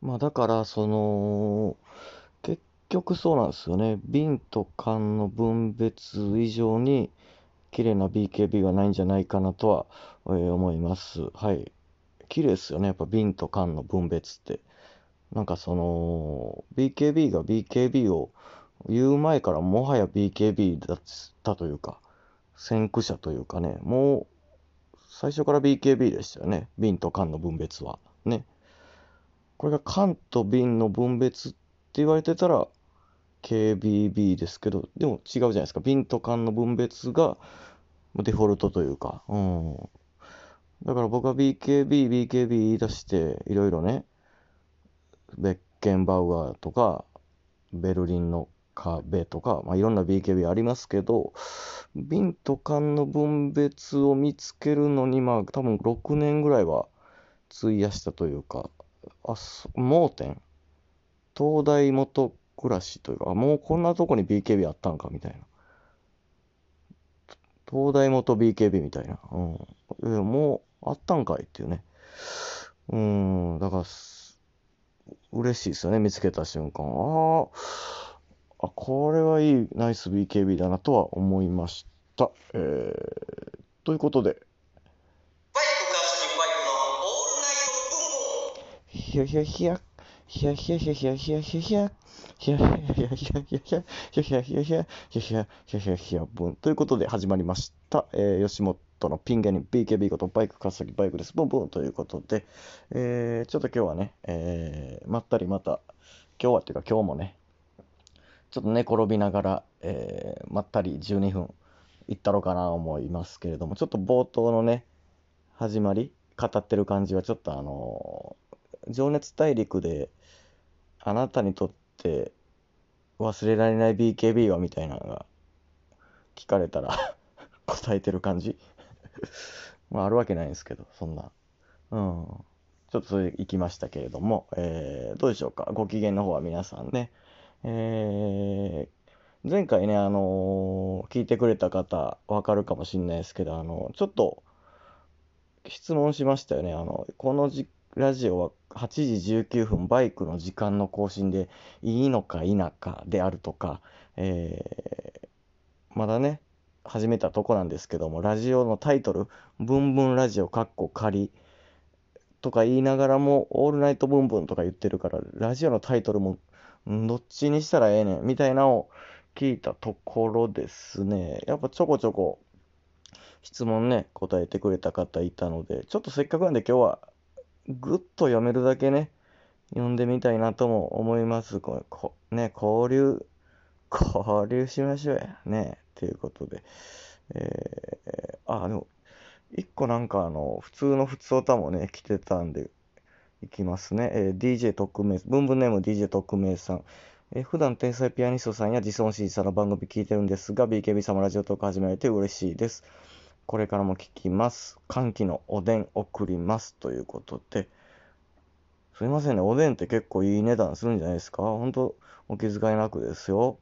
まあだから、その、結局そうなんですよね。瓶と缶の分別以上に綺麗な BKB はないんじゃないかなとは、えー思います。はい。綺麗ですよね。やっぱ瓶と缶の分別って。なんかその、BKB が BKB を言う前からもはや BKB だったというか、先駆者というかね、もう最初から BKB でしたよね。瓶と缶の分別は。ね。これが缶と瓶の分別って言われてたら KBB ですけど、でも違うじゃないですか。瓶と缶の分別がデフォルトというか。うん。だから僕は BKB、BKB 言い出して、いろいろね、ベッケンバウアーとか、ベルリンの壁とか、まあ、いろんな BKB ありますけど、瓶と缶の分別を見つけるのに、まあ多分6年ぐらいは費やしたというか、あ、そ盲点東大元暮らしというか、もうこんなとこに BKB あったんかみたいな。東大元 BKB みたいな。うん。いやもうあったんかいっていうね。うん、だから、嬉しいですよね、見つけた瞬間。ああ、あ、これはいい、ナイス BKB だなとは思いました。えー、ということで、ひやひやひや、ひやひやひやひやひやひやひや、ひやひやひやひやひやひやひやひやひやひやひやひやひやひやひやぶん。ということで始まりました。えー、吉本のピン芸人 BKB ことバイク川崎バイクです。ブンブンということで、えー、ちょっと今日はね、えー、まったりまた、今日はっていうか今日もね、ちょっと寝転びながら、えー、まったり12分いったろうかな思いますけれども、ちょっと冒頭のね、始まり、語ってる感じはちょっとあのー情熱大陸であなたにとって忘れられない BKB はみたいなのが聞かれたら 答えてる感じ まああるわけないんですけど、そんな。うん。ちょっとそれ行きましたけれども、えー、どうでしょうか？ご機嫌の方は皆さんね。えー、前回ね、あのー聞いてくれた方、わかるかもしれないですけど、あのちょっと、質問しましたよね。あの、このじラジオは8時19分バイクの時間の更新でいいのか否かであるとか、えーまだね、始めたとこなんですけども、ラジオのタイトル、ブンブンラジオかっこ仮とか言いながらも、オールナイトブンブンとか言ってるから、ラジオのタイトルも、どっちにしたらええねん、みたいなのを聞いたところですね、やっぱちょこちょこ質問ね、答えてくれた方いたので、ちょっとせっかくなんで今日はぐっと読めるだけね、読んでみたいなとも思います。ここね、交流、交流しましょうや。ね、ということで。えー、あ、でも、一個なんかあの、普通の普通歌もね、来てたんで、いきますね。えー DJ 特命、ブンブンネーム DJ 特命さん。えー普段天才ピアニストさんや自尊心さんの番組聞いてるんですが、BKB 様ラジオトーク始められて嬉しいです。これからも聞きます。歓喜のおでん送ります。ということで、すいませんね、おでんって結構いい値段するんじゃないですか？本当お気遣いなくですよ。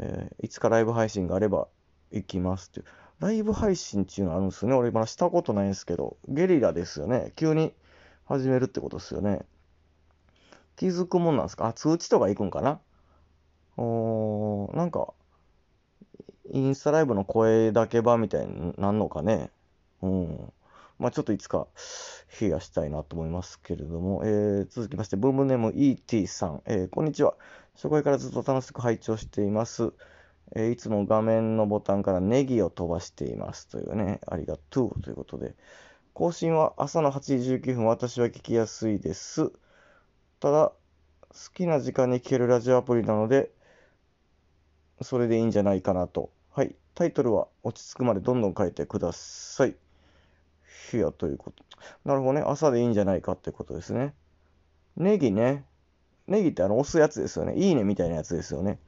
えーいつかライブ配信があれば行きますっていう。ライブ配信っていうのあるんですよね。俺まだしたことないんですけど、ゲリラですよね。急に始めるってことですよね。気づくもんなんですか？あ、通知とか行くんかな？おー、なんか、インスタライブの声だけ版みたいになんのかね。うん。まあちょっといつかシェアしたいなと思いますけれども、えー続きまして、ブームネーム ET さん、えーこんにちは。初回からずっと楽しく拝聴しています。えーいつも画面のボタンからネギを飛ばしていますというね、ありがとうということで、更新は朝の8時19分、私は聞きやすいです。ただ、好きな時間に聞けるラジオアプリなので、それでいいんじゃないかなと。はい。タイトルは落ち着くまでどんどん書いてください。いや、ということ。なるほどね。朝でいいんじゃないかってことですね。ネギね。ネギってあの、押すやつですよね。いいねみたいなやつですよね。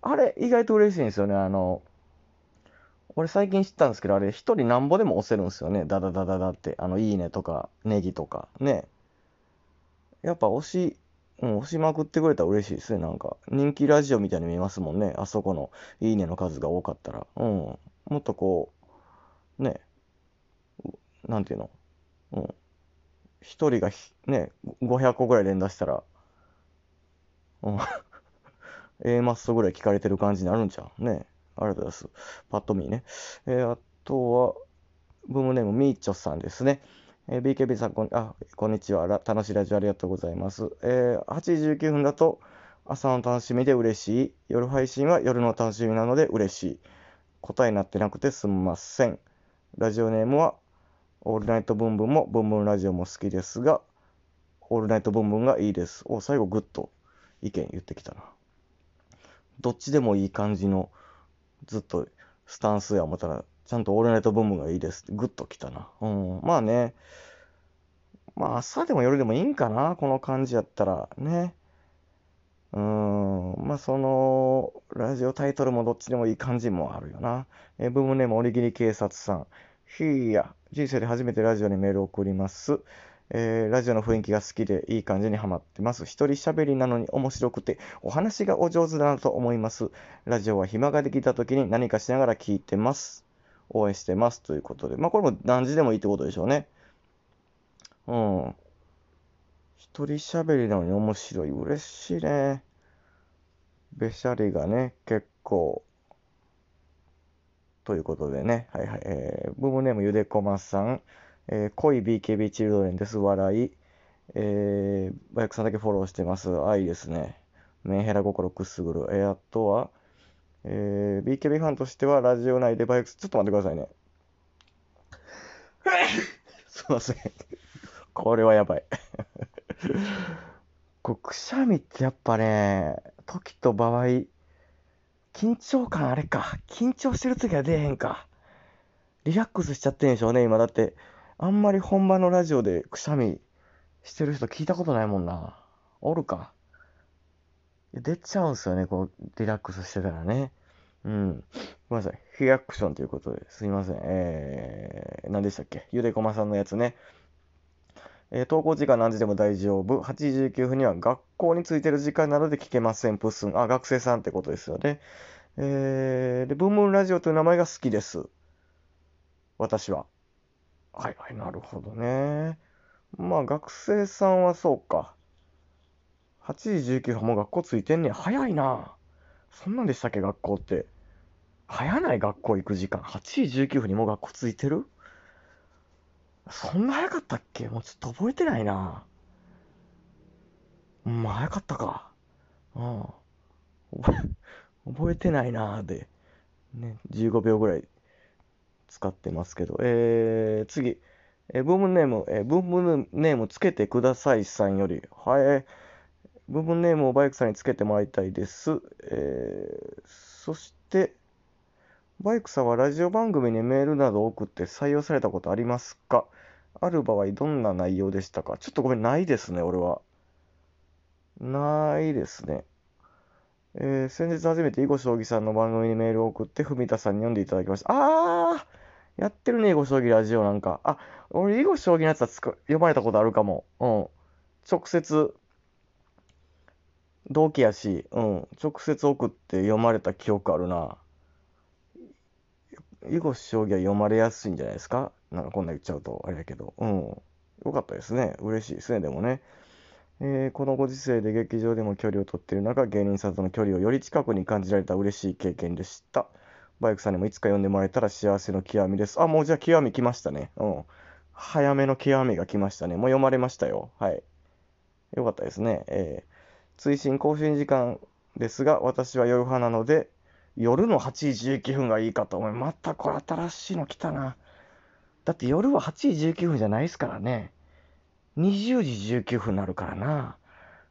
あれ、意外と嬉しいんですよね。あの、俺最近知ったんですけど、あれ、一人なんぼでも押せるんですよね。ダダダダダって。あの、いいねとか、ネギとか。ね。やっぱ押し、うん、押しまくってくれたら嬉しいですね。なんか、人気ラジオみたいに見えますもんね。あそこのいいねの数が多かったら。うん。もっとこう、ね、なんていうの？うん。一人がね、500個ぐらい連打したら、うん A マッソぐらい聞かれてる感じになるんちゃう？ね。ありがとうございます。パッと見ね。えーあとは、ブームネームみーちょさんですね。えー BKB さんこんあ、こんにちは。楽しいラジオありがとうございます。えー8時19分だと朝の楽しみで嬉しい。夜配信は夜の楽しみなので嬉しい。答えになってなくてすみません。ラジオネームは、オールナイトブンブンもブンブンラジオも好きですが、オールナイトブンブンがいいです。お、最後グッと意見言ってきたな。どっちでもいい感じの、ずっとスタンスや思ったら、ちゃんとオールナイトブンブンがいいですってグッときたな。うん。まあね。まあ朝でも夜でもいいんかな。この感じやったらね。うん。まあその、ラジオタイトルもどっちでもいい感じもあるよな。えー、ブームネームおにぎり警察さん。ひーや。人生で初めてラジオにメールを送ります。えーラジオの雰囲気が好きでいい感じにハマってます。一人喋りなのに面白くてお話がお上手だなと思います。ラジオは暇ができた時に何かしながら聞いてます。応援してます。ということで。まあこれも何時でもいいってことでしょうね。うん。一人喋りなのに面白い。嬉しいね。べしゃりがね、結構。ということでね。はいはい。えー、ブームネームゆでこまさん。えー、恋 BKB チルドレンです。笑い。えー、バイクさんだけフォローしてます。愛ですね。メンヘラ心くすぐる。えー、あとは、えー、BKB ファンとしては、ラジオ内でバイク、ちょっと待ってくださいね。すいません。これはやばい。こうくしゃみってやっぱね、時と場合、緊張感あれか。緊張してる時は出えへんか。リラックスしちゃってんでしょうね、今。だって、あんまり本場のラジオでくしゃみしてる人聞いたことないもんな。おるか。出ちゃうんすよね、こう、リラックスしてたらね。うん。ごめんなさい。リアクションということで、すいません。えー、何でしたっけ？ゆでこまさんのやつね。えー投稿時間何時でも大丈夫。8時19分には学校についてる時間なので聞けません。プッスン。あ、学生さんってことですよね。えー、で、ブームラジオという名前が好きです。私は。はいはい、なるほどね。まあ、学生さんはそうか。8時19分、もう学校ついてんねや。早いな。そんなんでしたっけ、学校って。早ない学校行く時間。8時19分にもう学校ついてる？そんな早かったっけ？もうちょっと覚えてないな。うん、早かったか。うん。覚え、てないなで。ね、15秒ぐらい使ってますけど。えー、次。えーブームネーム、えーブームネームつけてくださいさんより。はい。ブームネームをバイクさんにつけてもらいたいです。えーそして、バイクさんはラジオ番組にメールなどを送って採用されたことありますか？ある場合どんな内容でしたか？ちょっとごめん、ないですね、俺は。ないですね。えー先日初めて囲碁将棋さんの番組にメールを送って文田さんに読んでいただきました。あーやってるね、囲碁将棋ラジオなんか。あ、俺囲碁将棋のやつはつか読まれたことあるかも。うん。直接、同期やし、うん。直接送って読まれた記憶あるな。囲碁将棋は読まれやすいんじゃないですか？なんかこんな言っちゃうとあれだけど。うん。よかったですね。嬉しいですね、でもね。えーこのご時世で劇場でも距離を取っている中、芸人さんとの距離をより近くに感じられた嬉しい経験でした。バイクさんにもいつか読んでもらえたら幸せの極みです。あ、もうじゃあ極み来ましたね。うん。早めの極みが来ましたね。もう読まれましたよ。はい。よかったですね。えー追伸更新時間ですが、私は夜派なので、夜の8時19分がいいかと思いまたこれ新しいの来たな。だって夜は8時19分じゃないですからね。20時19分になるからな。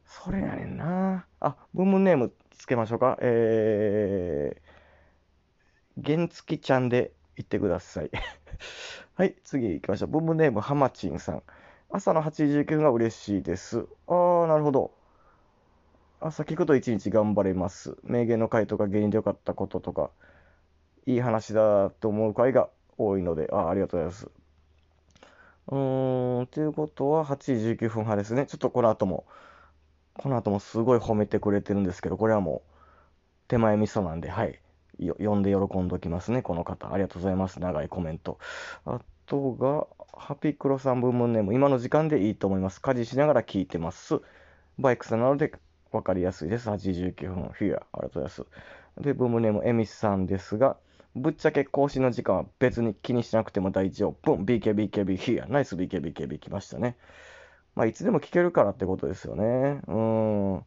それやねんな。あ、ブームネームつけましょうか。えー、原付ちゃんで言ってください。はい、次行きましょう。ブームネームはまちんさん。朝の8時19分が嬉しいです。あー、なるほど。朝聞くと一日頑張れます。名言の回とか芸人でよかったこととか、いい話だと思う回が多いので、あありがとうございます。うーん、ということは8時19分派ですね。ちょっとこの後も、この後もすごい褒めてくれてるんですけど、これはもう手前味噌なんで、はい。よ読んで喜んどきますね、この方。ありがとうございます。長いコメント。あとが、ハピクロさんブームネーム、今の時間でいいと思います。家事しながら聞いてます。バイクさんなので、わかりやすいです。89分。ヒア。ありがとうございます。で、ブームネーム、エミスさんですが、ぶっちゃけ更新の時間は別に気にしなくても大丈夫。ブン !BKBKB ヒア。ナイス BKBKB 来ましたね。まあ、いつでも聞けるからってことですよね。うん。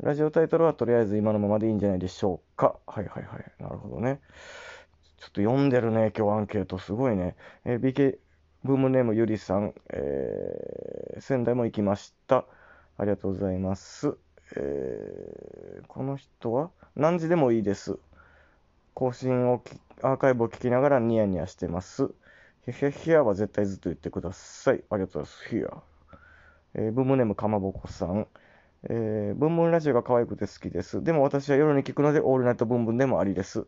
ラジオタイトルはとりあえず今のままでいいんじゃないでしょうか。はいはいはい。なるほどね。ちょっと読んでるね、今日アンケート。すごいね。えー BK、ブームネームゆりさん、えー仙台も行きました。ありがとうございます。えーこの人は何時でもいいです。更新を、アーカイブを聞きながらニヤニヤしてます。ヒャヒャヒャは絶対ずっと言ってください。ありがとうございます。ヒャ。えーブームネームかまぼこさん。えー、ブンブンラジオが可愛くて好きです。でも私は夜に聞くので、オールナイトブンブンでもありです。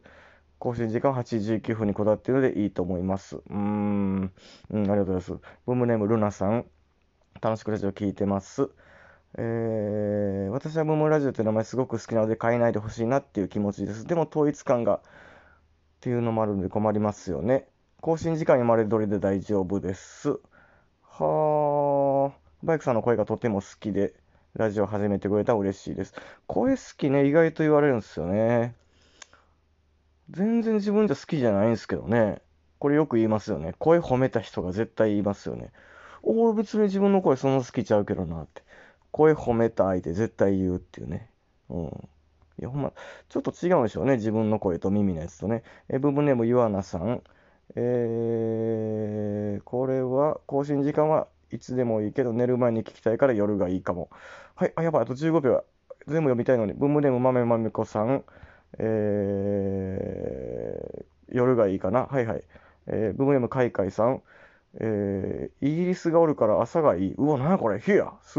更新時間は89分にこだわっているのでいいと思います。うーん、うん、ありがとうございます。ブームネームルナさん。楽しくラジオ聞いてます。えー私はブームラジオという名前すごく好きなので変えないでほしいなっていう気持ちです。でも統一感がっていうのもあるので困りますよね。更新時間にまれどれで大丈夫です。はあ、バイクさんの声がとても好きで、ラジオ始めてくれたら嬉しいです。声好きね、意外と言われるんですよね。全然自分じゃ好きじゃないんですけどね。これよく言いますよね。声褒めた人が絶対言いますよね。俺別に自分の声そんな好きちゃうけどなって。声褒めた相手絶対言うっていうね。うん。いや、ほんま、ちょっと違うんでしょうね。自分の声と耳のやつとね。え、ブームネームゆあなさん。えー、これは、更新時間はいつでもいいけど、寝る前に聞きたいから夜がいいかも。はい、あ、やばい、あと15秒。全部読みたいのに。ブームネームまめまめこさん。えー、夜がいいかな。はいはい。えー、ブームネームかいかいさん。えー、イギリスがおるから朝がいい。うわ、なんやこれ。ヒア。す